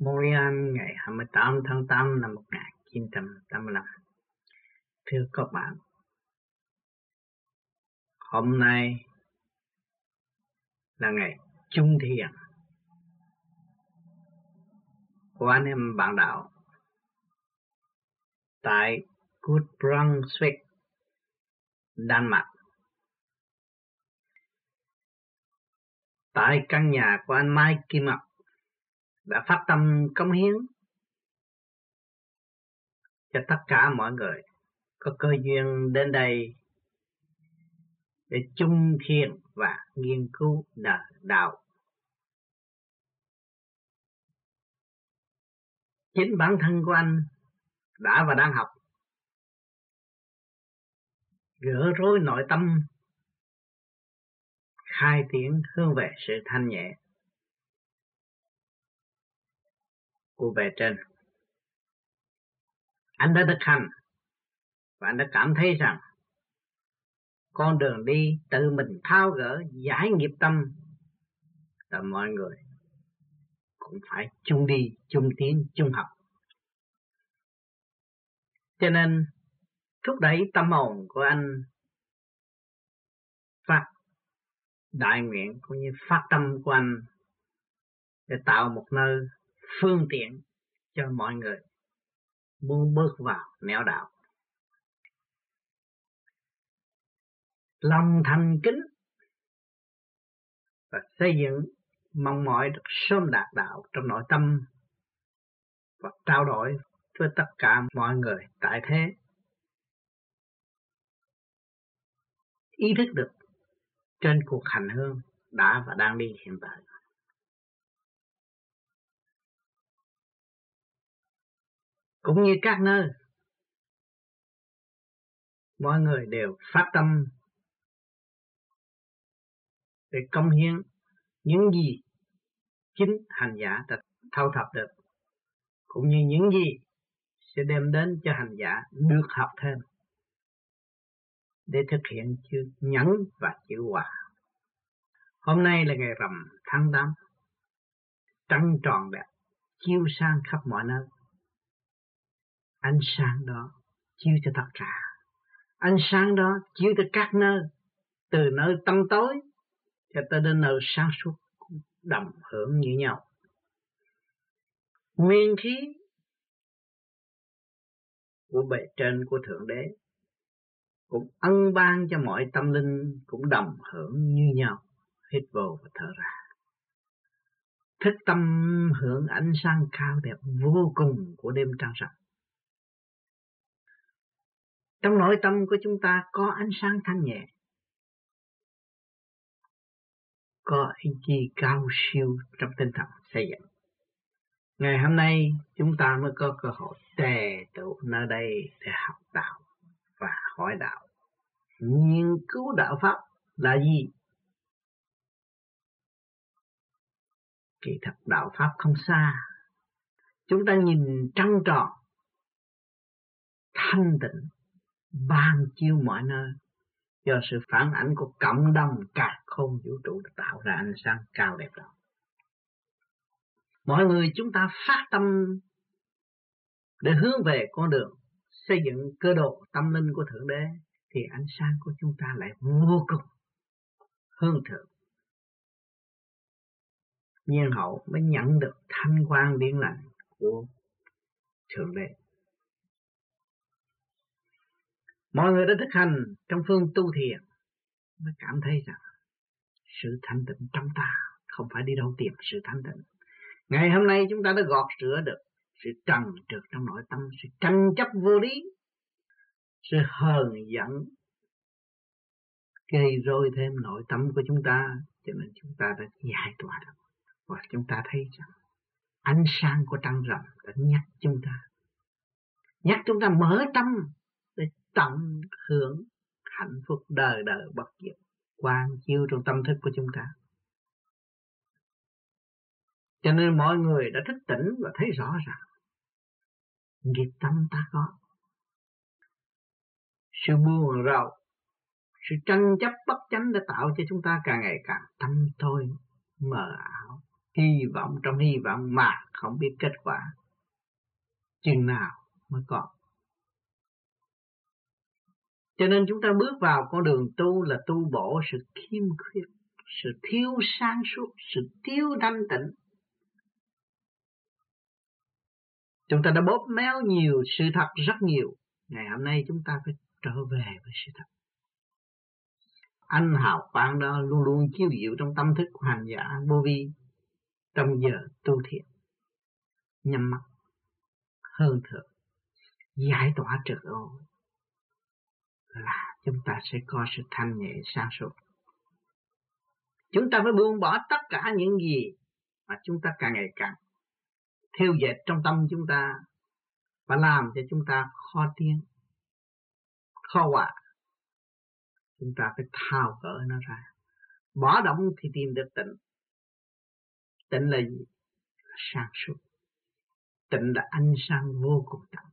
Montreal ngày 28 tháng 8 năm 1985. Thưa các bạn, hôm nay là ngày Trung Thiền của anh em bạn đạo tại Good Brunswick, Đan Mạch. Tại căn nhà của anh Mai Kim Ngọc đã phát tâm công hiến cho tất cả mọi người. Có cơ duyên đến đây để chung thiền và nghiên cứu đời đạo. Chính bản thân của anh đã và đang học. Gỡ rối nội tâm, khai tiến hướng về sự thanh nhẹ. Của bề trên. Anh đã thực hành và anh đã cảm thấy rằng con đường đi tự mình thao gỡ giải nghiệp tâm là mọi người cũng phải chung đi, chung tiến, chung học. Cho nên thúc đẩy tâm hồn của anh phát đại nguyện cũng như phát tâm của anh để tạo một nơi phương tiện cho mọi người muốn bước vào nẻo đạo. Lòng thành kính và xây dựng mong mỏi được sớm đạt đạo trong nội tâm và trao đổi với tất cả mọi người tại thế. Ý thức được trên cuộc hành hương đã và đang đi hiện tại. Cũng như các nơi mọi người đều phát tâm để công hiến những gì chính hành giả đã thâu thập được cũng như những gì sẽ đem đến cho hành giả được học thêm để thực hiện chữ nhẫn và chữ hòa. Hôm nay là ngày rằm tháng 8, trăng tròn đẹp, chiếu sang khắp mọi nơi ánh sáng đó chiếu cho tất cả. Ánh sáng đó chiếu cho các nơi, từ nơi tâm tối cho tới đến nơi sáng suốt đồng hưởng như nhau. Nguyên khí của bề trên của thượng đế cũng ân ban cho mọi tâm linh cũng đồng hưởng như nhau, hít vô và thở ra. Thức tâm hưởng ánh sáng cao đẹp vô cùng của đêm trăng rằm trong nội tâm của chúng ta có ánh sáng thanh nhẹ. Có ý chí cao siêu trong tinh thần xây dựng. Ngày hôm nay chúng ta mới có cơ hội tề tụ nơi đây để học đạo và hỏi đạo. Nghiên cứu đạo Pháp là gì? Kỳ thật đạo Pháp không xa. Chúng ta nhìn trăng tròn, thanh tịnh, ban chiếu mọi nơi do sự phản ảnh của cộng đồng cả không vũ trụ tạo ra ánh sáng cao đẹp đó. Mọi người chúng ta phát tâm để hướng về con đường xây dựng cơ độ tâm linh của Thượng Đế, thì ánh sáng của chúng ta lại vô cùng hương thượng. Nhiên hậu mới nhận được thanh quan điển lành của Thượng Đế. Mọi người đã thực hành trong phương tu thiền mới cảm thấy rằng sự thanh tịnh trong ta không phải đi đâu tìm sự thanh tịnh. Ngày hôm nay chúng ta đã gọt rửa được sự trần trượt trong nội tâm, sự tranh chấp vô lý, sự hờn giận gây rối thêm nội tâm của chúng ta cho nên chúng ta đã giải tỏa được và chúng ta thấy rằng ánh sáng của trăng rằm đã nhắc chúng ta nhắc chúng ta mở tâm tận hưởng hạnh phúc đời đời bất diệt, quang chiếu trong tâm thức của chúng ta. Cho nên mọi người đã thức tỉnh và thấy rõ ràng, nghiệp tâm ta có. Sự buồn rầu, sự tranh chấp bất chánh đã tạo cho chúng ta càng ngày càng tâm thôi, mờ ảo, hy vọng trong hy vọng mà không biết kết quả. Chừng nào mới có cho nên chúng ta bước vào con đường tu là tu bổ sự khiêm khuyết, sự thiếu sáng suốt, sự thiếu thanh tịnh. Chúng ta đã bóp méo nhiều sự thật rất nhiều. Ngày hôm nay chúng ta phải trở về với sự thật. Anh hào quang đó luôn luôn chiếu diệu trong tâm thức của hành giả vô vi trong giờ tu thiện nhắm mắt, hơn thượng giải tỏa trực ô là chúng ta sẽ có sự thanh nhẹ sáng suốt. Chúng ta phải buông bỏ tất cả những gì mà chúng ta càng ngày càng theo dệt trong tâm chúng ta và làm cho chúng ta khó tiến, khó hòa. Chúng ta phải thao gỡ nó ra. Bỏ động thì tìm được tịnh. Tịnh là gì? Là sáng suốt. Tịnh là ánh sáng vô cùng tận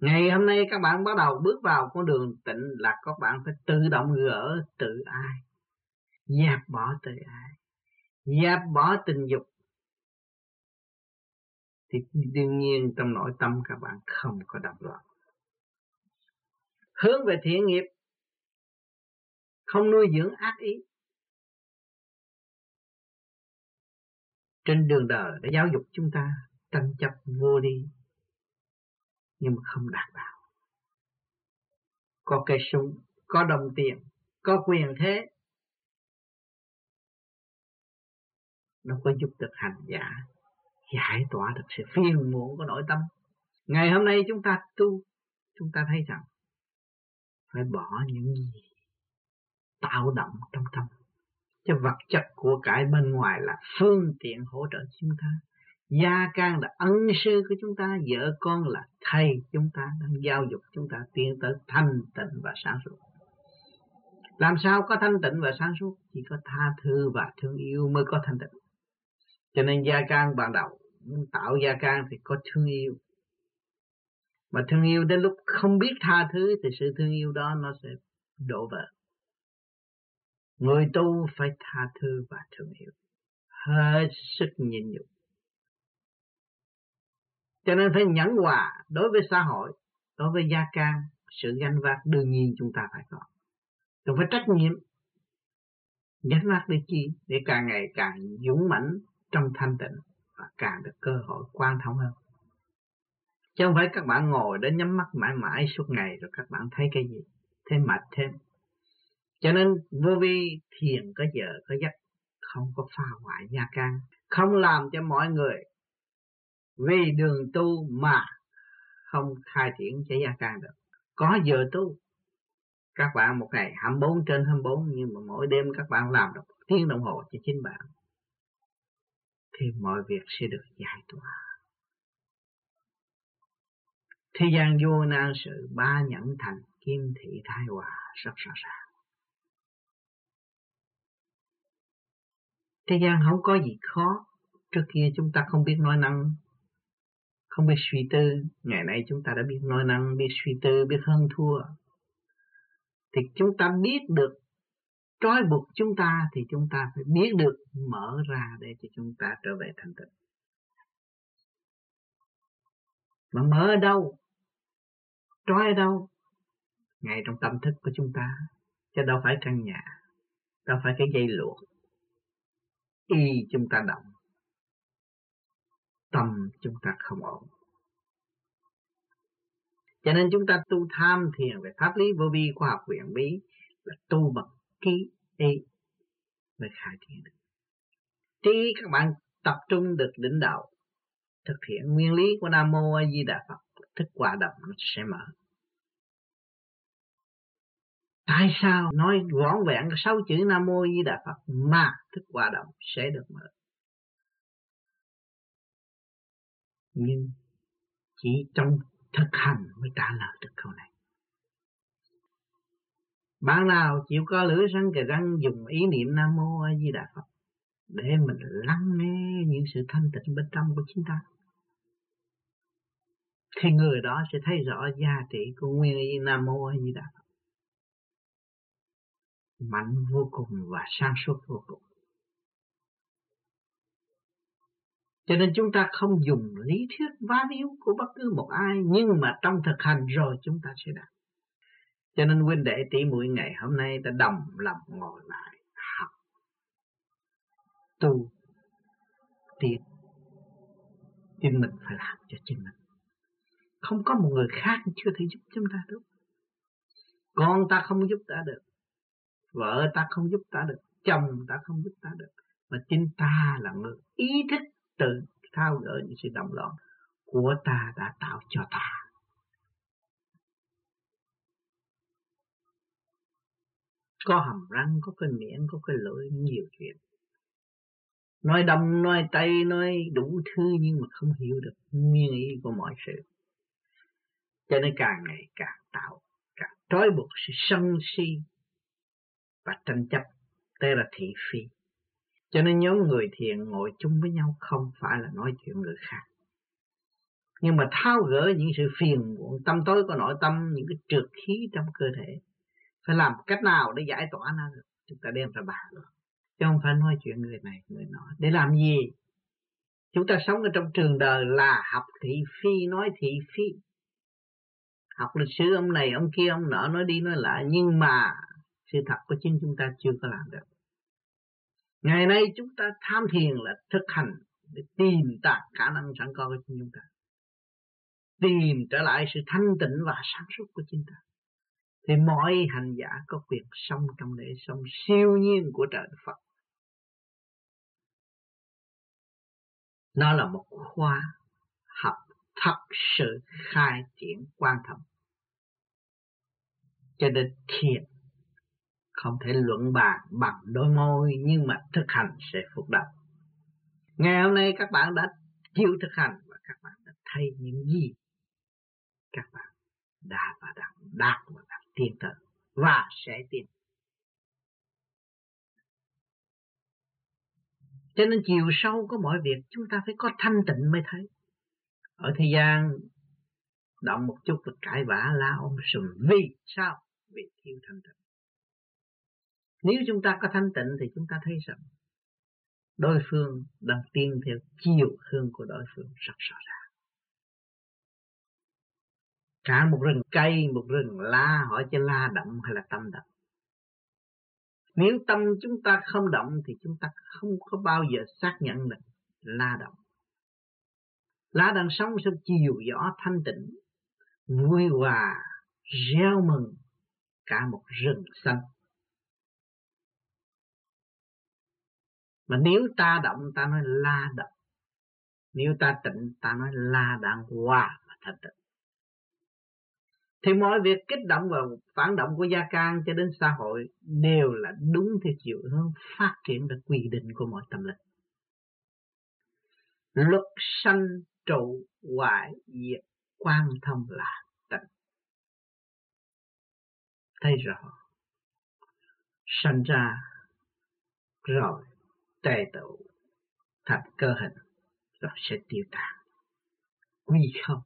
ngày hôm nay các bạn bắt đầu bước vào con đường tịnh là các bạn phải tự động gỡ tự ai, dẹp bỏ tự ai, dẹp bỏ tình dục. Thì đương nhiên trong nội tâm các bạn không có động loạn. Hướng về thiện nghiệp, không nuôi dưỡng ác ý. Trên đường đời để giáo dục chúng ta tranh chấp vô đi nhưng mà không đạt đạo có cây súng, có đồng tiền, có quyền thế. Nó có giúp được hành giả, giải tỏa được sự phiền muộn của nội tâm. Ngày hôm nay chúng ta tu, chúng ta thấy rằng phải bỏ những gì tạo động trong tâm. Cho vật chất của cải bên ngoài là phương tiện hỗ trợ chúng ta gia can là ân sư của chúng ta, vợ con là thầy chúng ta, đang giáo dục chúng ta tiến tới thanh tịnh và sáng suốt. Làm sao có thanh tịnh và sáng suốt? Chỉ có tha thứ và thương yêu mới có thanh tịnh. Cho nên gia can ban đầu, muốn tạo gia can thì có thương yêu. Mà thương yêu đến lúc không biết tha thứ thì sự thương yêu đó nó sẽ đổ vỡ. Người tu phải tha thứ và thương yêu. Hết sức nhịn nhục cho nên phải nhẫn hòa đối với xã hội, đối với gia can sự ganh vác đương nhiên chúng ta phải có. Chúng phải trách nhiệm, gánh vác để chi để càng ngày càng dũng mãnh trong thanh tịnh và càng được cơ hội quan thông hơn. Chứ không phải các bạn ngồi đến nhắm mắt mãi mãi suốt ngày rồi các bạn thấy cái gì thêm mệt thêm. Cho nên vô vi thiền có giờ có giấc, không có phá hoại gia can không làm cho mọi người vì đường tu mà không khai triển cho gia càng được. Có giờ tu, các bạn một ngày 24 trên 24 nhưng mà mỗi đêm các bạn làm được tiếng đồng hồ cho chính bạn, thì mọi việc sẽ được giải tỏa. Thế gian vô nan sự, ba nhẫn thành kim thị thái hòa rất rõ ràng. Thế gian không có gì khó, trước kia chúng ta không biết nói năng không biết suy tư. Ngày nay chúng ta đã biết nói năng, biết suy tư, biết hơn thua. Thì chúng ta biết được, trói buộc chúng ta thì chúng ta phải biết được, mở ra để cho chúng ta trở về thành tựu. Mà mở ở đâu? Trói ở đâu? Ngay trong tâm thức của chúng ta. Chứ đâu phải căn nhà, đâu phải cái dây luộc. Y chúng ta động tâm chúng ta không ổn. Cho nên chúng ta tu tham thiền về pháp lý vô vi, khoa học quyền bí là tu bằng ký ý mới khai triển được. Trí các bạn tập trung được đỉnh đạo, thực hiện nguyên lý của nam mô a di đà phật, thức quả động nó sẽ mở. Tại sao nói vỏn vẹn sáu chữ nam mô a di đà phật mà thức quả động sẽ được mở? Nhưng chỉ trong thực hành mới trả lời được câu này. Bạn nào chịu co lưỡi răng kề răng, dùng ý niệm nam mô a di đà phật để mình lắng nghe những sự thanh tịnh bên trong của chúng ta. Thì người đó sẽ thấy rõ giá trị của nguyên y nam mô a di đà phật. Mạnh vô cùng và sáng suốt vô cùng. Cho nên chúng ta không dùng lý thuyết vá víu của bất cứ một ai, nhưng mà trong thực hành rồi chúng ta sẽ đạt. Cho nên huynh đệ tỷ muội ngày hôm nay ta đồng lòng ngồi lại học, tu, tiến. Chính mình phải làm cho chính mình. Không có một người khác chưa thể giúp chúng ta được. Con ta không giúp ta được, vợ ta không giúp ta được, chồng ta không giúp ta được, mà chính ta là người ý thức tự thao gỡ những sự động loạn của ta đã tạo cho ta. Có hầm răng, có cái miệng, có cái lưỡi, nhiều chuyện. Nói đông, nói tây, nói đủ thứ nhưng mà không hiểu được nguyên ý của mọi sự. Cho nên càng ngày càng tạo, càng trói buộc sự sân si và tranh chấp tê là thị phi cho nên nhóm người thiện ngồi chung với nhau không phải là nói chuyện người khác. Nhưng mà tháo gỡ những sự phiền muộn, tâm tối của nội tâm, những cái trượt khí trong cơ thể, phải làm cách nào để giải tỏa nó được? Chúng ta đem ra bàn luôn chứ không phải nói chuyện người này, người nọ. Để làm gì? Chúng ta sống ở trong trường đời là học thị phi, nói thị phi. Học lịch sử ông này, ông kia, ông nọ, nói đi nói lại. Nhưng mà sự thật của chính chúng ta chưa có làm được ngày nay chúng ta tham thiền là thực hành để tìm tạc khả năng sẵn có của chúng ta. Tìm trở lại sự thanh tịnh và sáng suốt của chúng ta. Thì mọi hành giả có quyền sống trong lễ sống siêu nhiên của trời Phật. Nó là một khoa học thật sự khai triển quan trọng cho nên thiền không thể luận bàn bằng đôi môi, nhưng mà thực hành sẽ phục động ngày hôm nay các bạn đã chịu thực hành và các bạn đã thấy những gì? Các bạn đã và đang đạt và đang tiến tới và sẽ tiến cho nên chiều sâu có mọi việc chúng ta phải có thanh tịnh mới thấy. Ở thế gian, động một chút là cãi vã la ông sùm. Vì sao? Vì thiếu thanh tịnh nếu chúng ta có thanh tịnh thì chúng ta thấy rằng đối phương đang tiên theo chiều hướng của đối phương rất rõ ràng. Cả một rừng cây, một rừng la, hỏi cho la động hay là tâm động. Nếu tâm chúng ta không động thì chúng ta không có bao giờ xác nhận được la động. Lá đang sống trong chiều gió thanh tịnh, vui hòa, reo mừng cả một rừng xanh. Mà nếu ta động, ta nói la động. Nếu ta tịnh, ta nói la đang hòa và thanh tịnh. Thì mọi việc kích động và phản động của gia can cho đến xã hội đều là đúng theo chiều hướng phát triển và quy định của mọi tâm linh. Luật sanh trụ hoại diệt quan thông là tịnh. Thấy rõ. Sanh ra rồi tề tụ thành cơ hình rồi sẽ tiêu tan quy không?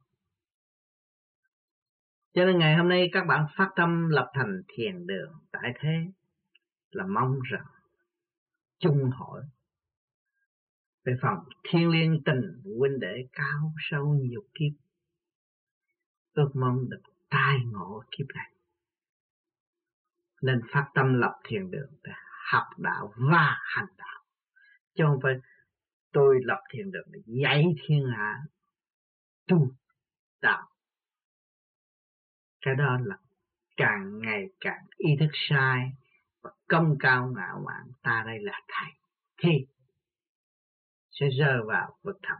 Cho nên ngày hôm nay các bạn phát tâm lập thành thiền đường tại thế là mong rằng chung hội về phần thiên liên tình huynh đệ cao sâu nhiều kiếp ước mong được tai ngộ kiếp này. Nên phát tâm lập thiền đường để học đạo và hành đạo chứ không phải tôi lập thiền đường dạy thiên hạ tu đạo. Cái đó là càng ngày càng ý thức sai và công cao ngạo mạn, ta đây là thầy, thì sẽ rơi vào vực thẳm.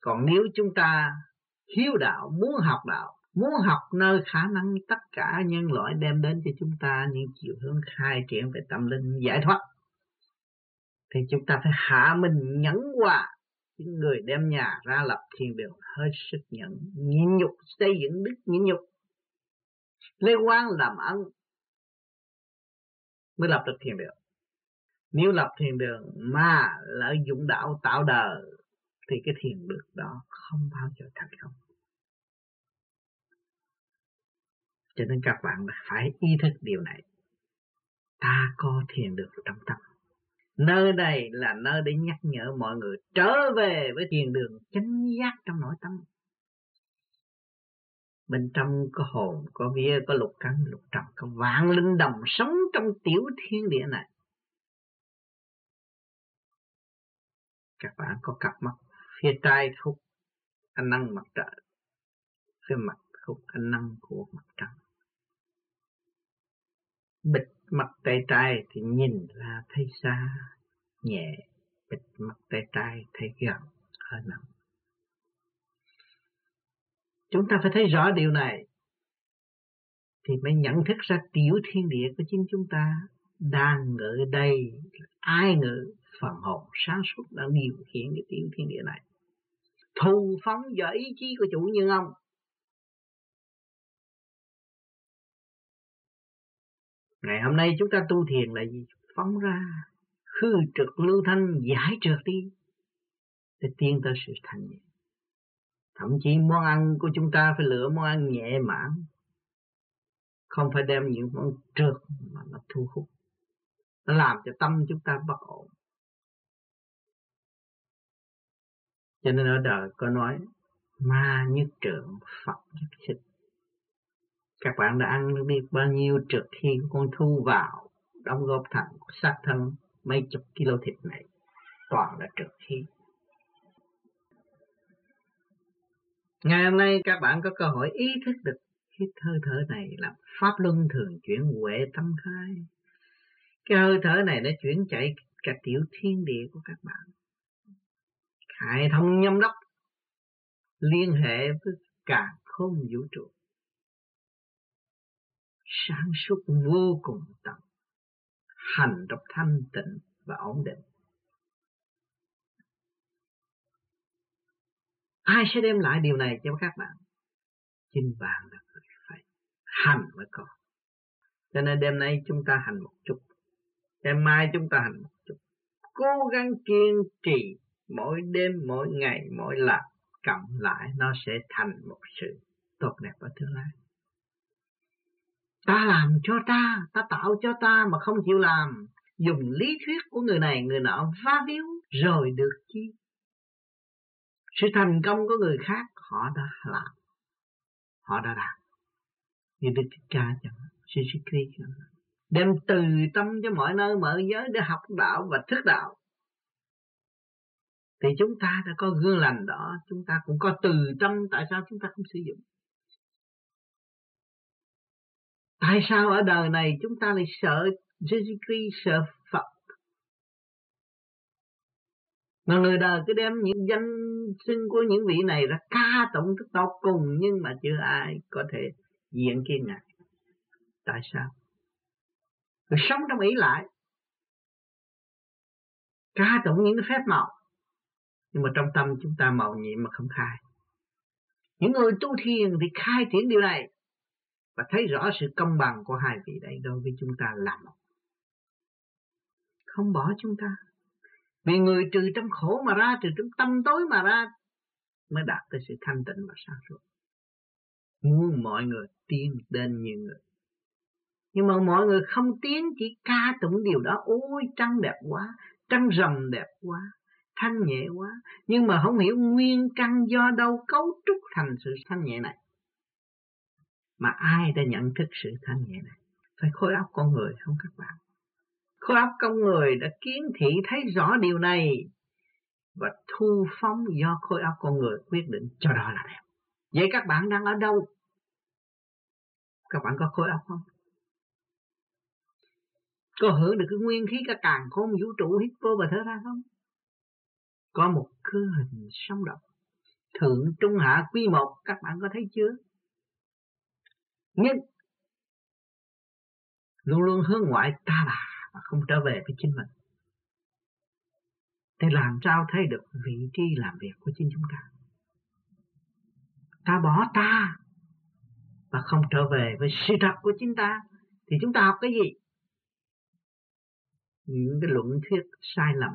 Còn nếu chúng ta hiếu đạo, muốn học đạo, muốn học nơi khả năng tất cả nhân loại đem đến cho chúng ta những chiều hướng khai triển về tâm linh giải thoát thì chúng ta phải hạ mình nhẫn hòa. Những người đem nhà ra lập thiền đường hết sức nhẫn. Nhịn nhục, xây dựng đức nhịn nhục. Lê quan làm ăn mới lập được thiền đường nếu lập thiền đường mà lợi dụng đạo tạo đời, thì cái thiền được đó không bao giờ thành công. Cho nên các bạn phải ý thức điều này. Ta có thiền được trong tâm nơi đây là nơi để nhắc nhở mọi người trở về với thiền đường chánh giác trong nội tâm. Bên trong có hồn, có vía, có lục căn lục trần, có vạn linh đồng sống trong tiểu thiên địa này. Các bạn có cặp mắt, phía trái khúc, ánh năng mặt trời. Phía mặt khúc, ánh năng của mặt trăng. Bịch mặt tay trái thì nhìn ra thấy xa, nhẹ, bịt mặt tay trái thấy gần hơi nặng. Chúng ta phải thấy rõ điều này thì mới nhận thức ra tiểu thiên địa của chính chúng ta đang ngự đây, ai ngự, phần hồn sáng suốt đang điều khiển cái tiểu thiên địa này. Thù phóng do ý chí của chủ nhân ông. Ngày hôm nay chúng ta tu thiền là gì? Phóng ra, khư trực, lưu thanh, giải trượt đi. Để tiến tới sự thanh nhẹ. Thậm chí món ăn của chúng ta phải lựa món ăn nhẹ mãn. Không phải đem những món trượt mà nó thu hút. Nó làm cho tâm chúng ta bất ổn. Cho nên ở đời có nói, ma nhất trượng phật nhất xích các bạn đã ăn biết bao nhiêu trượt khi con thu vào đóng góp thành xác thân mấy chục kilo thịt này. Toàn là trượt khí ngày hôm nay các bạn có cơ hội ý thức được cái hơi thở này là pháp luân thường chuyển huệ tâm khai. Cái hơi thở này nó chuyển chạy cả tiểu thiên địa của các bạn. Khai thông nhâm đốc liên hệ với cả không vũ trụ sáng suốt vô cùng tận, hành trong thanh tịnh và ổn định. Ai sẽ đem lại điều này cho các bạn? Chính bạn là người phải hành mới có cho nên đêm nay chúng ta hành một chút. Đêm mai chúng ta hành một chút. Cố gắng kiên trì mỗi đêm, mỗi ngày, mỗi lần. Cộng lại nó sẽ thành một sự tốt đẹp ở tương lai ta làm cho ta ta tạo cho ta mà không chịu làm. Dùng lý thuyết của người này, người nọ va víu, rồi được chi? Sự thành công của người khác, họ đã làm. Họ đã làm như đức cha chẳng Jesus Christ đem từ tâm cho mọi nơi mở giới để học đạo và thức đạo. Thì chúng ta đã có gương lành đó, chúng ta cũng có từ tâm, tại sao chúng ta không sử dụng? Tại sao ở đời này chúng ta lại sợ Jesus Christ, sợ Phật? Mà người đời cứ đem những danh xưng của những vị này ra ca tụng thức tột cùng, nhưng mà chưa ai có thể diện kia ngài. Tại sao? Rồi sống trong ý lại. Ca tụng những phép màu. Nhưng mà trong tâm chúng ta màu nhiệm mà không khai. Những người tu thiền thì khai triển điều này và thấy rõ sự công bằng của hai vị đây đối với chúng ta là một. Không bỏ chúng ta. Vì người trừ trong khổ mà ra, trừ trong tâm tối mà ra, mới đạt tới sự thanh tịnh và sáng suốt. Muốn mọi người tiến đến như người. Nhưng mà mọi người không tiến, chỉ ca tụng điều đó. Ôi, trăng đẹp quá, trăng rằm đẹp quá, thanh nhẹ quá. Nhưng mà không hiểu nguyên căn do đâu cấu trúc thành sự thanh nhẹ này mà ai đã nhận thức sự thanh nhẹ này? Phải khối óc con người, không các bạn. Khối óc con người đã kiến thị, thấy rõ điều này và thu phóng do khối óc con người quyết định cho đó là đẹp. Vậy các bạn đang ở đâu? Các bạn có khối óc không? Có hưởng được cái nguyên khí cả càng khôn, vũ trụ hít vô và thở ra không? Có một cơ hình sống động, thượng, trung, hạ quy một, các bạn có thấy chưa? Nhưng luôn luôn hướng ngoại ta bà mà không trở về với chính mình. Thì làm sao thấy được vị trí làm việc của chính chúng ta? Ta bỏ ta và không trở về với sự thật của chính ta, thì chúng ta học cái gì? Những cái luận thuyết sai lầm.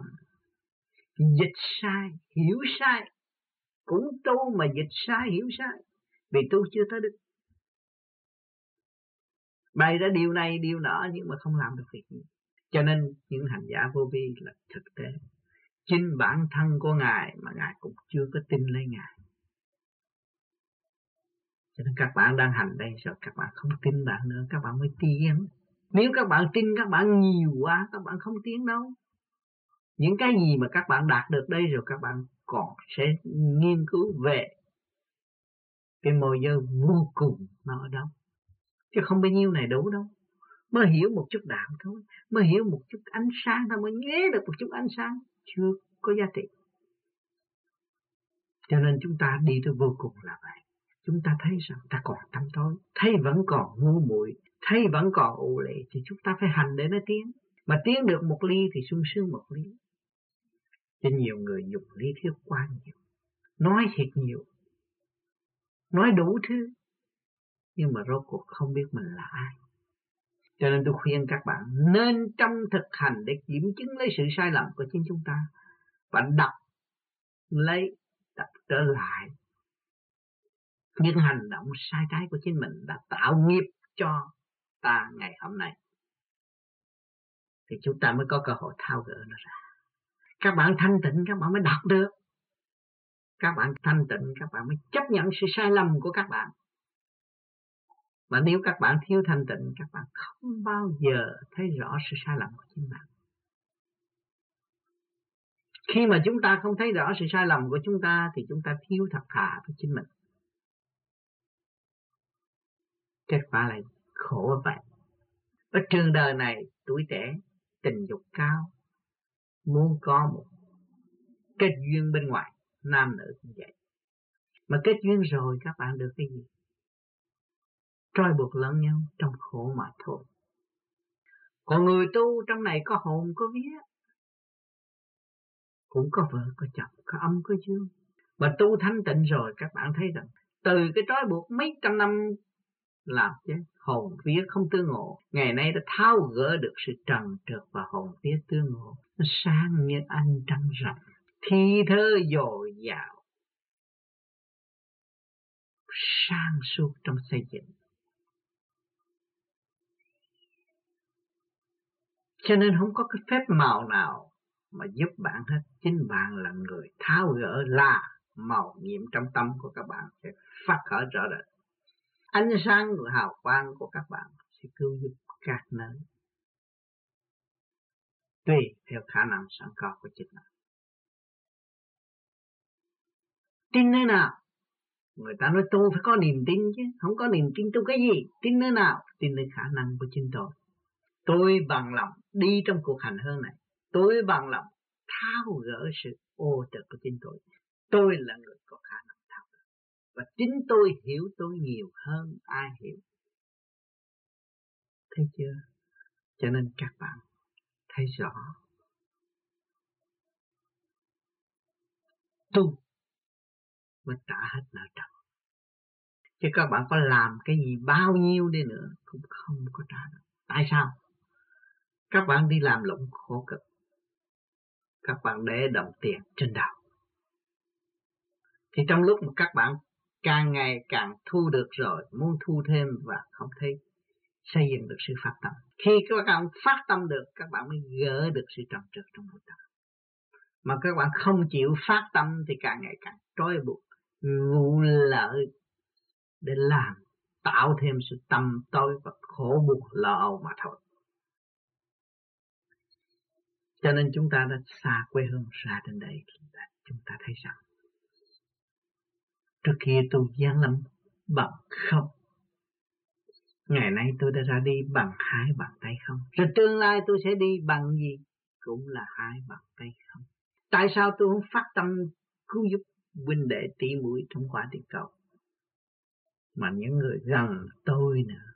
Dịch sai, hiểu sai. Cũng tu mà dịch sai, hiểu sai. Vì tu chưa tới đức bày ra điều này điều nọ nhưng mà không làm được việc gì. Cho nên những hành giả vô vi là thực tế. Chính bản thân của ngài mà ngài cũng chưa có tin lấy ngài. Cho nên các bạn đang hành đây rồi các bạn không tin bạn nữa, các bạn mới tiến. Nếu các bạn tin các bạn nhiều quá, các bạn không tiến đâu. Những cái gì mà các bạn đạt được đây rồi các bạn còn sẽ nghiên cứu về cái môi giới vô cùng nó ở đâu chứ không bao nhiêu này đủ đâu. Mới hiểu một chút đạo thôi. Mới hiểu một chút ánh sáng thôi, mới nghe được một chút ánh sáng. Chưa có giá trị. Cho nên chúng ta đi tới vô cùng là vậy. Chúng ta thấy rằng ta còn tâm tối. Thấy vẫn còn ngu muội. Thấy vẫn còn ủ lệ thì chúng ta phải hành để nó tiến. Mà tiến được một ly thì sung sướng một ly. Cho nhiều người dùng lý thuyết quá nhiều. Nói thiệt nhiều. Nói đủ thứ nhưng mà rốt cuộc không biết mình là ai. Cho nên tôi khuyên các bạn nên trong thực hành để kiểm chứng lấy sự sai lầm của chính chúng ta và đọc lấy, đọc trở lại những hành động sai trái của chính mình đã tạo nghiệp cho ta ngày hôm nay. Thì chúng ta mới có cơ hội thao gỡ nó ra. Các bạn thanh tịnh, các bạn mới đọc được. Các bạn thanh tịnh, các bạn mới chấp nhận sự sai lầm của các bạn mà nếu các bạn thiếu thanh tịnh, các bạn không bao giờ thấy rõ sự sai lầm của chính bạn. Khi mà chúng ta không thấy rõ sự sai lầm của chúng ta, thì chúng ta thiếu thật thà với chính mình. Kết quả lại khổ vậy. Ở trường đời này, tuổi trẻ, tình dục cao, muốn có một kết duyên bên ngoài, nam nữ cũng vậy. Mà kết duyên rồi, các bạn được cái gì? Trói buộc lẫn nhau trong khổ mà thôi. Còn người tu trong này có hồn, có vía, cũng có vợ, có chồng, có âm, có dương. Mà tu thanh tịnh rồi, các bạn thấy rằng từ cái trói buộc mấy trăm năm làm chứ, hồn vía không tương ngộ. Ngày nay đã tháo gỡ được sự trần trượt và hồn vía tương ngộ. Nó sáng như anh trăng rằm, thi thơ dồi dào, sang suốt trong xây dựng. Cho nên không có cái phép màu nào mà giúp bạn hết. Chính bạn là người tháo gỡ, là màu nhiệm trong tâm của các bạn sẽ phát khởi rõ rệt ánh sáng của hào quang của các bạn sẽ cứu giúp các nơi. Tùy theo khả năng sẵn có của chính bạn. Tin nơi nào? Người ta nói tu phải có niềm tin chứ, không có niềm tin tu cái gì. Tin nơi nào? Tin nơi khả năng của chính tôi tôi bằng lòng đi trong cuộc hành hương này. Tôi bằng lòng tháo gỡ sự ô trượt của chính tôi. Tôi là người có khả năng tháo gỡ. Và chính tôi hiểu tôi nhiều hơn ai hiểu. Thấy chưa? Cho nên các bạn thấy rõ. Tu mới trả hết nợ trần. Chứ các bạn có làm cái gì bao nhiêu đi nữa cũng không có trả được tại sao? Các bạn đi làm lụng khổ cực. Các bạn để đồng tiền trên đầu. Thì trong lúc mà các bạn càng ngày càng thu được rồi, muốn thu thêm và không thấy, xây dựng được sự phát tâm. Khi các bạn phát tâm được, các bạn mới gỡ được sự trầm trượt trong nội tâm. Mà các bạn không chịu phát tâm thì càng ngày càng trói buộc, vụ lợi để làm, tạo thêm sự tâm tối và khổ buộc, lo mà thôi cho nên chúng ta đã xa quê hương ra đến đây chúng ta thấy rằng, trước kia tôi gian lâm bằng không. Ngày nay tôi đã ra đi bằng hai bàn tay không. Rồi tương lai tôi sẽ đi bằng gì? Cũng là hai bàn tay không. Tại sao tôi không phát tâm cứu giúp huynh đệ tỷ mũi trong quả địa cầu? Mà những người gần tôi nữa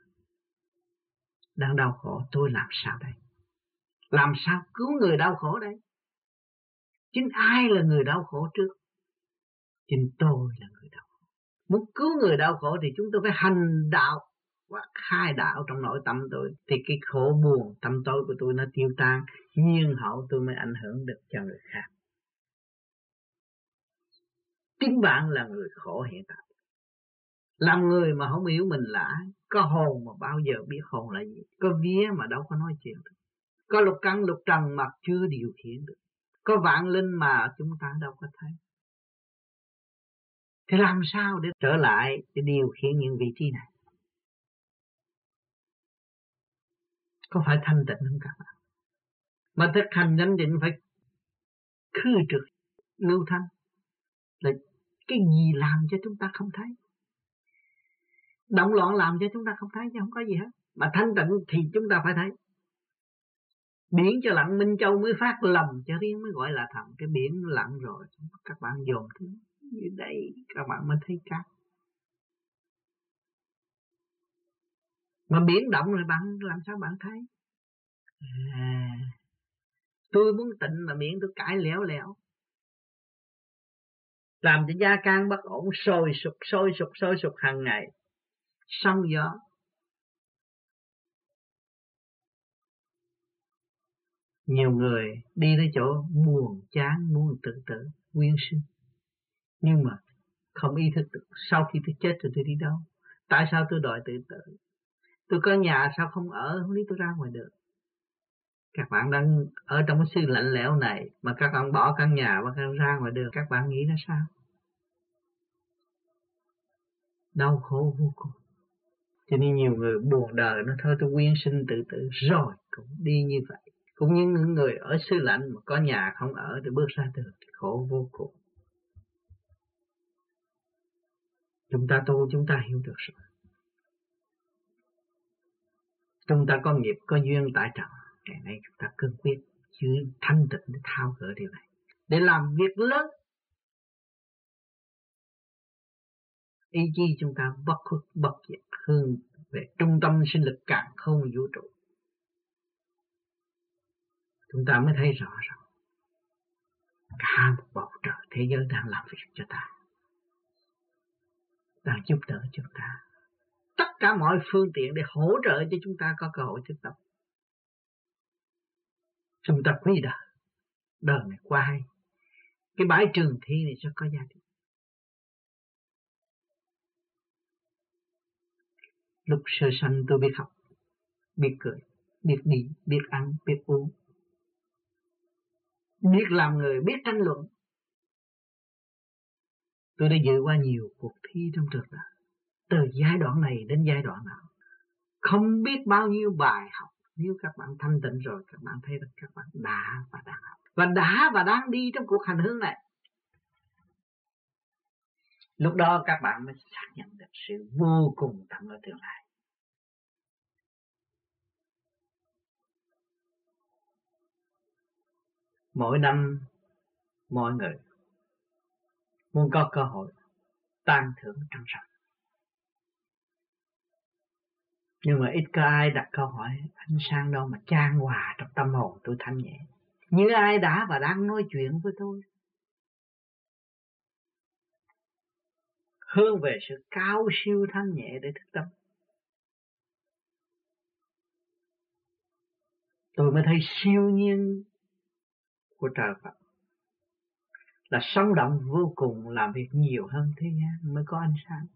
đang đau khổ, tôi làm sao đây? Làm sao cứu người đau khổ đây? Chính ai là người đau khổ trước? Chính tôi là người đau khổ. Muốn cứu người đau khổ thì chúng tôi phải hành đạo. Và khai đạo trong nội tâm tôi. Thì cái khổ buồn tâm tối của tôi nó tiêu tan. Nhiên hậu tôi mới ảnh hưởng được cho người khác. Chính bạn là người khổ hiện tại. Làm người mà không hiểu mình là ai? Có hồn mà bao giờ biết hồn là gì? Có vía mà đâu có nói chuyện được có lục căn lục trần mà chưa điều khiển được. Có vạn linh mà chúng ta đâu có thấy. Thì làm sao để trở lại để điều khiển những vị trí này? Có phải thanh tịnh không các bạn? Mà thực hành chánh định phải khư trực, lưu thanh. Là cái gì làm cho chúng ta không thấy? Động loạn làm cho chúng ta không thấy chứ không có gì hết. Mà thanh tịnh thì chúng ta phải thấy biển cho lặng minh châu mới phát lầm cho riêng mới gọi là thần cái biển lặng rồi các bạn dồn thứ như đây các bạn mới thấy cát. Mà biển động rồi bạn làm sao bạn thấy? À, tôi muốn tịnh mà miệng tôi cãi léo léo làm cho gia can bất ổn sôi sục sôi sục sôi sục hàng ngày. Sóng gió. Nhiều người đi tới chỗ buồn chán, muốn tự tử nguyên sinh. Nhưng mà không ý thức được, sau khi tôi chết rồi tôi đi đâu? Tại sao tôi đòi tự tử? Tôi có nhà sao không ở? Không lý tôi ra ngoài được. Các bạn đang ở trong cái sự lạnh lẽo này, mà các bạn bỏ căn nhà và các bạn ra ngoài đường các bạn nghĩ nó sao? Đau khổ vô cùng. Cho nên nhiều người buồn đời, nó thôi tôi quyên sinh tự tử, rồi cũng đi như vậy cũng như những người ở xứ lạnh mà có nhà không ở thì bước ra đường thì khổ vô cùng. Chúng ta tu, chúng ta hiểu được rồi. Chúng ta có nghiệp, có duyên tại trần ngày nay chúng ta cương quyết, chứ thanh tịnh để thao gỡ điều này. Để làm việc lớn. Ý chí chúng ta bất khuất, bất diệt, hướng về trung tâm sinh lực càng không vũ trụ chúng ta mới thấy rõ rằng, cả một bầu trời thế giới đang làm việc cho ta, đang giúp đỡ chúng ta. Tất cả mọi phương tiện để hỗ trợ cho chúng ta có cơ hội thực tập. Chúng ta quý đời đời này qua hay. Cái bãi trường thi này sẽ có giá trị. Lúc sơ sanh tôi biết học, biết cười, biết đi, biết ăn, biết uống biết làm người, biết tranh luận. Tôi đã dự qua nhiều cuộc thi trong trường đời từ giai đoạn này đến giai đoạn nào, không biết bao nhiêu bài học. Nếu các bạn thanh tịnh rồi, các bạn thấy được các bạn đã và đang học. Và đã và đang đi trong cuộc hành hương này. Lúc đó các bạn mới xác nhận được sự vô cùng tận ở tương lai. Mỗi năm, mọi người muốn có cơ hội tan thưởng trong sạch nhưng mà ít có ai đặt câu hỏi, anh sang đâu mà trang hòa trong tâm hồn tôi thanh nhẹ như ai đã và đang nói chuyện với tôi. Hướng về sự cao siêu thanh nhẹ để thức tâm. Tôi mới thấy siêu nhiên của trời Phật. Là sống động vô cùng làm việc nhiều hơn thế gian mới có ánh sáng.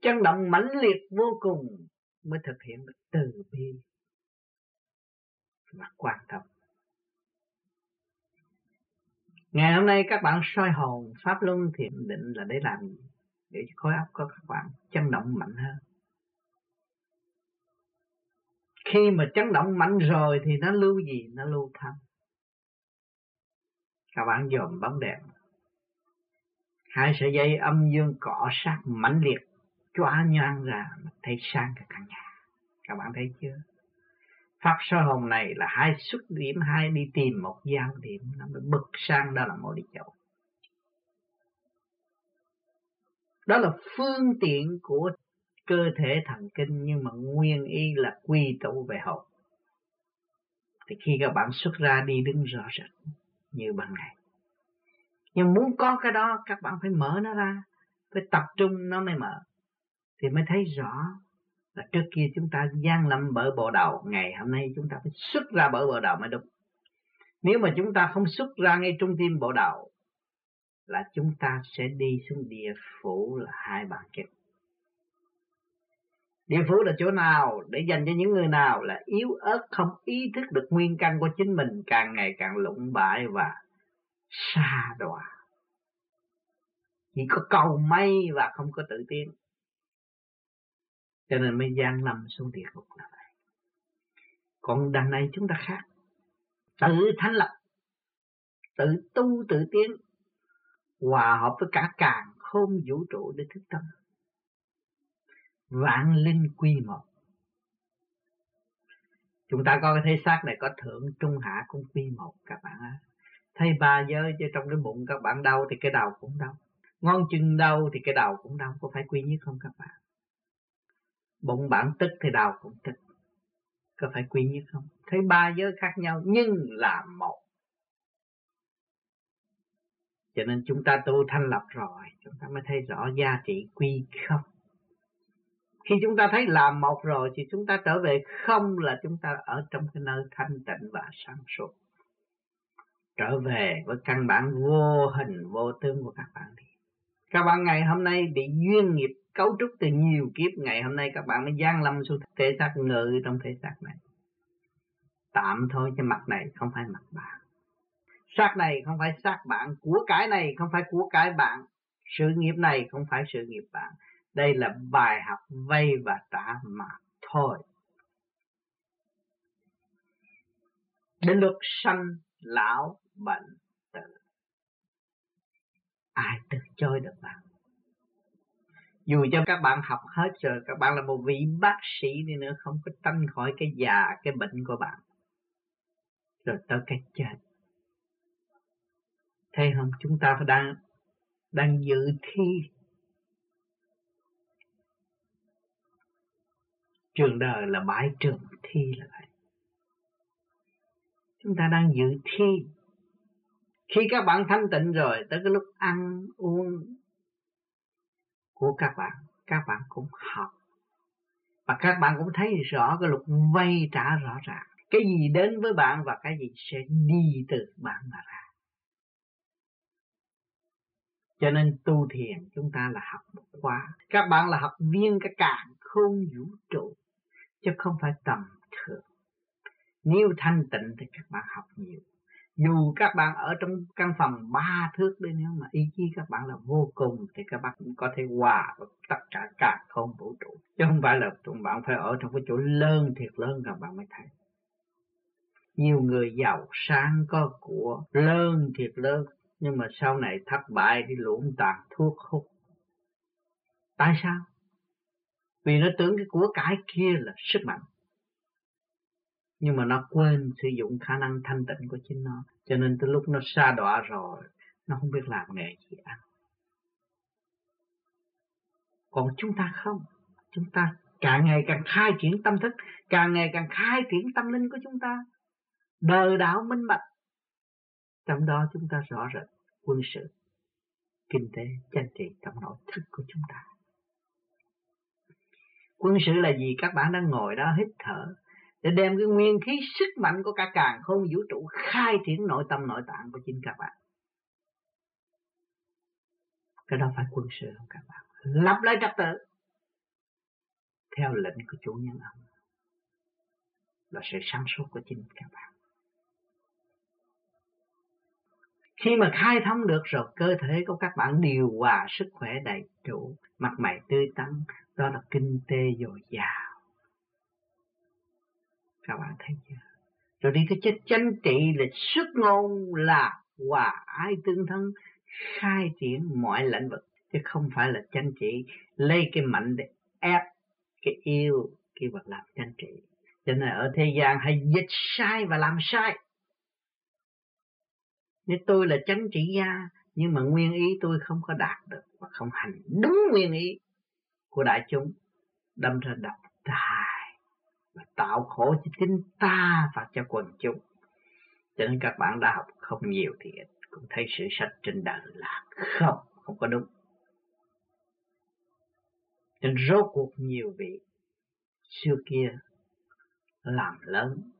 Chân động mãnh liệt vô cùng mới thực hiện được từ bi và quan tâm. Ngày hôm nay các bạn soi hồn, pháp luân thiền định là để làm gì? Để cho khối óc của các bạn chấn động mạnh hơn. Khi mà chấn động mạnh rồi thì nó lưu gì? Nó lưu thanh các bạn dòm bóng đèn. Hai sợi dây âm dương cọ sát mãnh liệt, chóa nhoang ra, thấy sáng cả căn nhà. Các bạn thấy chưa? Pháp soi hồn này là hai xuất điểm, hai đi tìm một giao điểm. Nó mới bực sang đó là mối đi chậu. Đó là phương tiện của cơ thể thần kinh, nhưng mà nguyên y là quy tụ về hồn. Thì khi các bạn xuất ra đi đứng rõ rệt như ban ngày. Nhưng muốn có cái đó, các bạn phải mở nó ra, phải tập trung nó mới mở. Thì mới thấy rõ là trước kia chúng ta gian lầm bở bộ đầu ngày hôm nay chúng ta phải xuất ra bở bộ đầu mới đúng. Nếu mà chúng ta không xuất ra ngay trung tim bộ đầu là chúng ta sẽ đi xuống địa phủ là hai bàn kết địa phủ là chỗ nào để dành cho những người nào là yếu ớt, không ý thức được nguyên căn của chính mình càng ngày càng lụng bại và xa đọa. Chỉ có cầu may và không có tự tiến cho nên mới gian lầm xuống địa ngục là vậy. Còn đằng này chúng ta khác. Tự thanh lập, tự tu, tự tiến, hòa hợp với cả càng không vũ trụ để thức tâm vạn linh quy một. Chúng ta có cái thế xác này có thượng trung hạ cũng quy một các bạn ạ thấy ba giới chứ trong cái bụng các bạn đau thì cái đầu cũng đau. Ngón chân đau thì cái đầu cũng đau, có phải quy nhất không các bạn? Bụng bạn tức thì đầu cũng tức, có phải quy nhất không? Thấy ba giới khác nhau nhưng là một. Cho nên chúng ta tu thanh lập rồi, chúng ta mới thấy rõ giá trị quy không khi chúng ta thấy làm một rồi thì chúng ta trở về không là chúng ta ở trong cái nơi thanh tịnh và sáng suốt. Trở về với căn bản vô hình, vô tướng của các bạn đi. Các bạn ngày hôm nay bị duyên nghiệp cấu trúc từ nhiều kiếp, ngày hôm nay các bạn mới gian lâm xuống thể xác ngự trong thể xác này. Tạm thôi cho mặt này không phải mặt bạn. Xác này không phải xác bạn của cái này, không phải của cái bạn. Sự nghiệp này không phải sự nghiệp bạn đây là bài học vay và trả mà thôi. Đến lúc sanh lão bệnh tử, ai từ chối được bạn? Dù cho các bạn học hết rồi, các bạn là một vị bác sĩ đi nữa, không có tránh khỏi cái già, cái bệnh của bạn. Rồi tới cái chết. Thấy không? Chúng ta đang đang dự thi trường đời là bãi trường thi là vậy. Chúng ta đang dự thi. Khi các bạn thanh tịnh rồi, tới cái lúc ăn, uống của các bạn các bạn cũng học. Và các bạn cũng thấy rõ cái luật vay trả rõ ràng. Cái gì đến với bạn và cái gì sẽ đi từ bạn mà ra. Cho nên tu thiền chúng ta là học một khóa. Các bạn là học viên cái cạn không vũ trụ chứ không phải tầm thường. Nếu thanh tịnh thì các bạn học nhiều. Dù các bạn ở trong căn phòng ba thước đi nữa mà ý chí các bạn là vô cùng thì các bạn cũng có thể hòa với tất cả cả không vũ trụ. Chứ không phải là các bạn phải ở trong cái chỗ lớn, thiệt lớn các bạn mới thấy. Nhiều người giàu sang có của lớn, thiệt lớn, nhưng mà sau này thất bại thì lũng tàn thuốc hút. Tại sao? Vì nó tưởng cái của cải kia là sức mạnh. Nhưng mà nó quên sử dụng khả năng thanh tịnh của chính nó. Cho nên từ lúc nó xa đọa rồi, nó không biết làm nghề gì ăn. Còn chúng ta không. Chúng ta càng ngày càng khai triển tâm thức, càng ngày càng khai triển tâm linh của chúng ta. Đời đạo minh bạch trong đó chúng ta rõ rệt quân sự, kinh tế, chính trị trong nội thức của chúng ta quân sự là gì? Các bạn đang ngồi đó hít thở. Để đem cái nguyên khí sức mạnh của cả càng không vũ trụ khai triển nội tâm, nội tạng của chính các bạn. Cái đó phải quân sự không các bạn? Lập lại trật tự. Theo lệnh của chủ nhân ông. Là sự sáng suốt của chính các bạn. Khi mà khai thông được rồi, cơ thể của các bạn điều hòa sức khỏe đầy đủ, mặt mày tươi tắn, đó là kinh tế dồi dào. Các bạn thấy chưa? Rồi đi cái chất chánh trị là sức ngôn là hòa ái tương thân, khai triển mọi lĩnh vực, chứ không phải là chánh trị. Lấy cái mạnh để ép cái yêu cái vật làm chánh trị. Cho nên ở thế gian hay dịch sai và làm sai nếu tôi là chánh trị gia, nhưng mà nguyên ý tôi không có đạt được và không hành đúng nguyên ý của đại chúng, đâm ra độc tài và tạo khổ cho chính ta và cho quần chúng. Cho nên các bạn đã học không nhiều thì cũng thấy sự sạch trên đời là không không có đúng. Nên rốt cuộc nhiều vị xưa kia làm lớn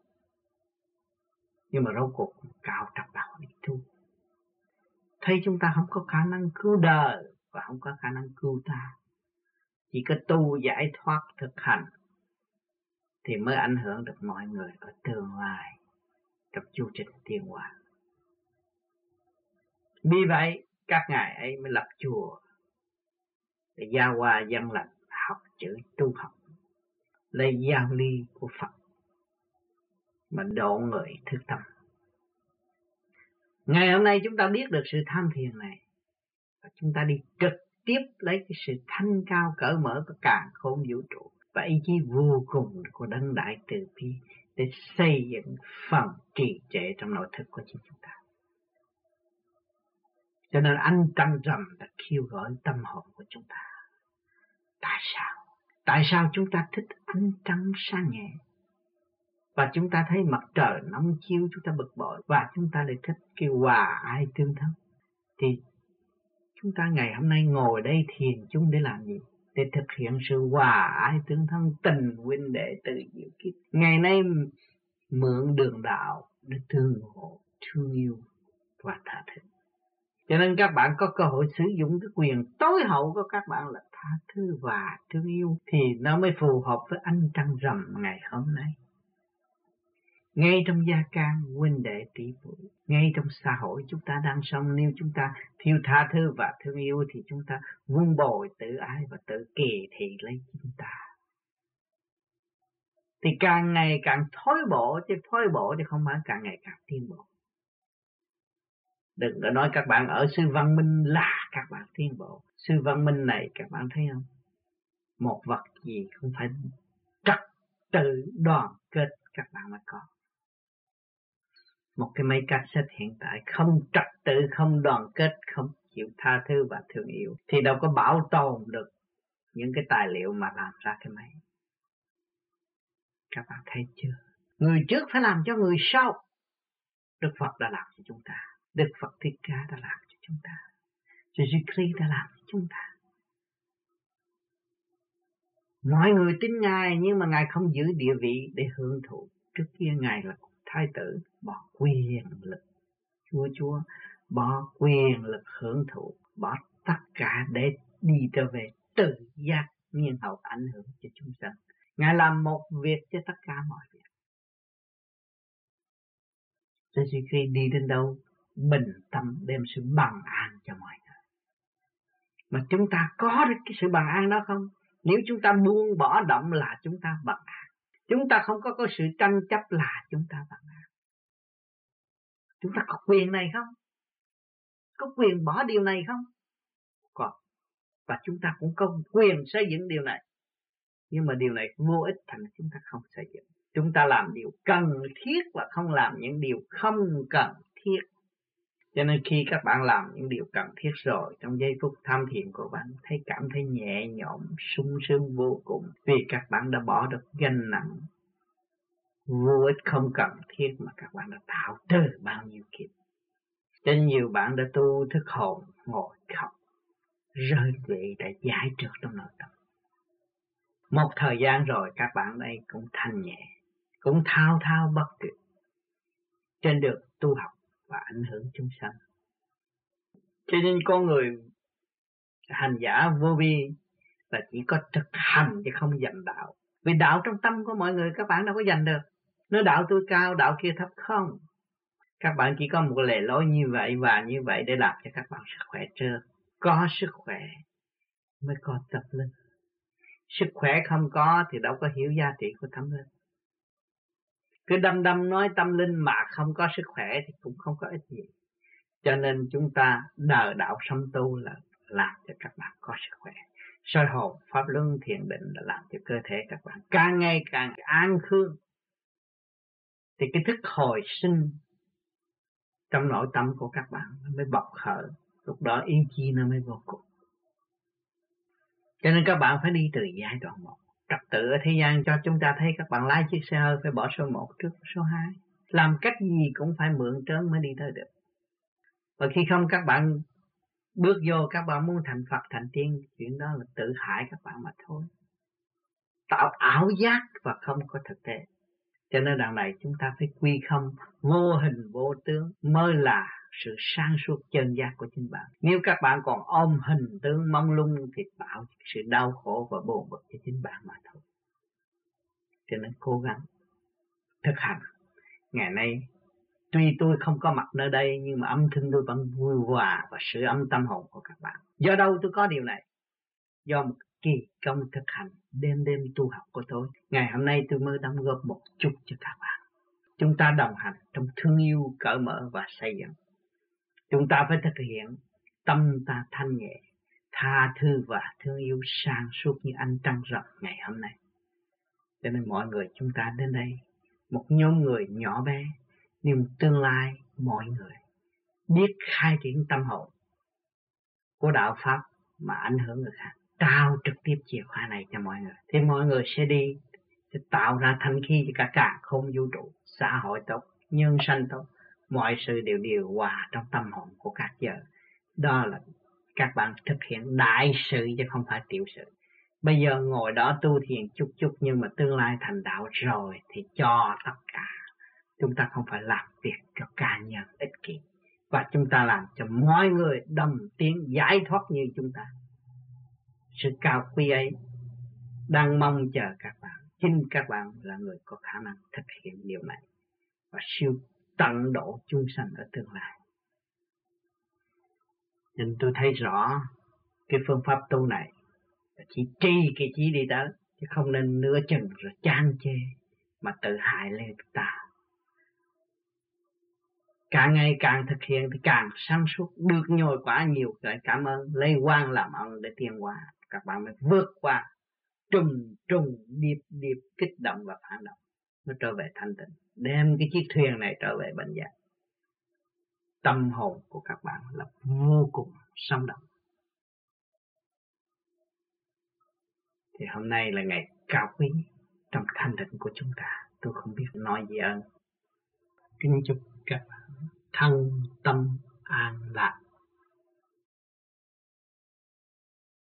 nhưng mà rốt cuộc cao trọng đạo đi tu. Thấy chúng ta không có khả năng cứu đời và không có khả năng cứu ta. Chỉ có tu giải thoát thực hành thì mới ảnh hưởng được mọi người ở tương lai trong chu trình tiên hóa vì vậy, các ngài ấy mới lập chùa để giao hòa dân lành, học chữ tu học, lấy giao ly của Phật mà độ người thức tâm ngày hôm nay chúng ta biết được sự tham thiền này, và chúng ta đi trực tiếp lấy cái sự thanh cao cởi mở của càng khôn vũ trụ, và ý chí vô cùng của đấng đại từ bi để xây dựng phần trì trệ trong nội thức của chính chúng ta. Cho nên anh trăng rằm đã kêu gọi tâm hồn của chúng ta. Tại sao? Tại sao chúng ta thích ánh trăng sáng nhẹ? Và chúng ta thấy mặt trời nóng chiếu chúng ta bực bội và chúng ta lại thích kêu hòa ai tương thân. Thì chúng ta ngày hôm nay ngồi đây thiền chung để làm gì? để thực hiện sự hòa ai tương thân tình huynh đệ từ diệu kiếp. Ngày nay mượn đường đạo để thương hộ, thương yêu và tha thứ. Cho nên các bạn có cơ hội sử dụng cái quyền tối hậu của các bạn là tha thứ và thương yêu thì nó mới phù hợp với anh trăng rằm ngày hôm nay ngay trong gia can huynh đệ tỷ muội, ngay trong xã hội chúng ta đang sống, nếu chúng ta thiếu tha thứ và thương yêu thì chúng ta vun bồi tự ái và tự kỳ thị lấy chúng ta. Thì càng ngày càng thối bộ chứ thối bộ thì không phải càng ngày càng tiến bộ. Đừng có nói các bạn ở sư văn minh là các bạn tiến bộ. Sư văn minh này các bạn thấy không? Một vật gì không phải trật tự đoàn kết các bạn mới có một cái máy cassette hiện tại không trật tự, không đoàn kết, không chịu tha thứ và thương yêu, thì đâu có bảo tồn được những cái tài liệu mà làm ra cái máy. Các bạn thấy chưa? Người trước phải làm cho người sau. Đức Phật đã làm cho chúng ta. Đức Phật Thích Ca đã làm cho chúng ta. Jesus Christ đã làm cho chúng ta. Mọi người tin Ngài nhưng mà Ngài không giữ địa vị để hưởng thụ. Trước kia Ngài là thái tử bỏ quyền lực. Chúa chúa bỏ quyền lực hưởng thụ, bỏ tất cả để đi trở về tự giác nhiên hậu ảnh hưởng cho chúng sanh. Ngài làm một việc cho tất cả mọi việc. Cho khi đi đến đâu, bình tâm đem sự bằng an cho mọi người. Mà chúng ta có được cái sự bằng an đó không? Nếu chúng ta buông bỏ động là chúng ta bằng an. Chúng ta không có có sự tranh chấp là chúng ta bằng an. Chúng ta có quyền này không? Có quyền bỏ điều này không? Có. Và chúng ta cũng có quyền xây dựng điều này. Nhưng mà điều này vô ích thành chúng ta không xây dựng. Chúng ta làm điều cần thiết và không làm những điều không cần thiết. Cho nên khi các bạn làm những điều cần thiết rồi, trong giây phút tham thiền của bạn thấy cảm thấy nhẹ nhõm, sung sướng vô cùng vì các bạn đã bỏ được gánh nặng vô ích không cần thiết mà các bạn đã tạo từ bao nhiêu kiếp. Cho nên nhiều bạn đã tu thức hồn ngồi khóc, rơi lệ đã giải trượt trong nội tâm. Một thời gian rồi các bạn đây cũng thanh nhẹ, cũng thao thao bất tuyệt trên được tu học và ảnh hưởng chúng sanh. Cho nên con người hành giả vô vi là chỉ có thực hành chứ không dành đạo. Vì đạo trong tâm của mọi người các bạn đâu có dành được. nó đạo tôi cao, đạo kia thấp không. Các bạn chỉ có một lề lối như vậy và như vậy để làm cho các bạn sức khỏe chưa Có sức khỏe mới có tập linh. Sức khỏe không có thì đâu có hiểu giá trị của tâm linh. Cứ đâm đâm nói tâm linh mà không có sức khỏe thì cũng không có ích gì. Cho nên chúng ta đờ đạo sống tu là làm cho các bạn có sức khỏe. Soi hồn, pháp luân, thiền định là làm cho cơ thể các bạn càng ngày càng an khương. Thì cái thức hồi sinh trong nội tâm của các bạn mới bộc khởi. Lúc đó ý chí nó mới vô cùng. Cho nên các bạn phải đi từ giai đoạn một trật tự ở thế gian cho chúng ta thấy các bạn lái chiếc xe hơi phải bỏ số 1 trước số 2. Làm cách gì cũng phải mượn trớn mới đi tới được. Và khi không, các bạn bước vô, các bạn muốn thành Phật thành tiên, chuyện đó là tự hại các bạn mà thôi. Tạo ảo giác và không có thực tế. Cho nên đằng này chúng ta phải quy không vô hình vô tướng, mới là sự sáng suốt chân giác của chính bạn. Nếu các bạn còn ôm hình tướng mong lung thì tạo sự đau khổ và buồn bực cho chính bạn mà thôi. Cho nên cố gắng thực hành. Ngày nay, tuy tôi không có mặt nơi đây, nhưng mà âm thanh tôi vẫn vui hòa và sự âm tâm hồn của các bạn. Do đâu tôi có điều này? Do một kỳ công thực hành đêm đêm tu học của tôi. Ngày hôm nay tôi mới đóng góp một chút cho các bạn. Chúng ta đồng hành trong thương yêu, cởi mở và xây dựng chúng ta phải thực hiện tâm ta thanh nhẹ, tha thứ và thương yêu sang suốt như anh trăng rộng ngày hôm nay. Cho nên mọi người chúng ta đến đây, một nhóm người nhỏ bé, nhưng tương lai mọi người biết khai triển tâm hồn của đạo pháp mà ảnh hưởng người khác, trao trực tiếp chìa khóa này cho mọi người. Thì mọi người sẽ đi, sẽ tạo ra thanh khí cho cả cả không vũ trụ, xã hội tốt, nhân sanh tốt mọi sự đều điều hòa trong tâm hồn của các giờ đó là các bạn thực hiện đại sự chứ không phải tiểu sự. Bây giờ ngồi đó tu thiền chút chút nhưng mà tương lai thành đạo rồi thì cho tất cả. Chúng ta không phải làm việc cho cá nhân ích kỷ. Và chúng ta làm cho mọi người đồng tiến giải thoát như chúng ta. Sự cao quý ấy đang mong chờ các bạn. Chính các bạn là người có khả năng thực hiện điều này. Và siêu tận độ chúng sanh ở tương lai. Nên tôi thấy rõ cái phương pháp tu này chỉ tri cái trí đi tới, chứ không nên nửa chừng rồi chán chê mà tự hại lên ta. Càng ngày càng thực hiện thì càng sáng suốt, được nhồi quả nhiều cái cảm ơn, lấy quan làm ơn để tiên qua. các bạn mới vượt qua trùng trùng, điệp điệp kích động và phản động nó trở về thanh tịnh đem cái chiếc thuyền này trở về bệnh giác tâm hồn của các bạn là vô cùng sống động. Thì hôm nay là ngày cao quý trong thanh định của chúng ta. Tôi không biết nói gì ơn kính chúc các bạn thân tâm an lạc.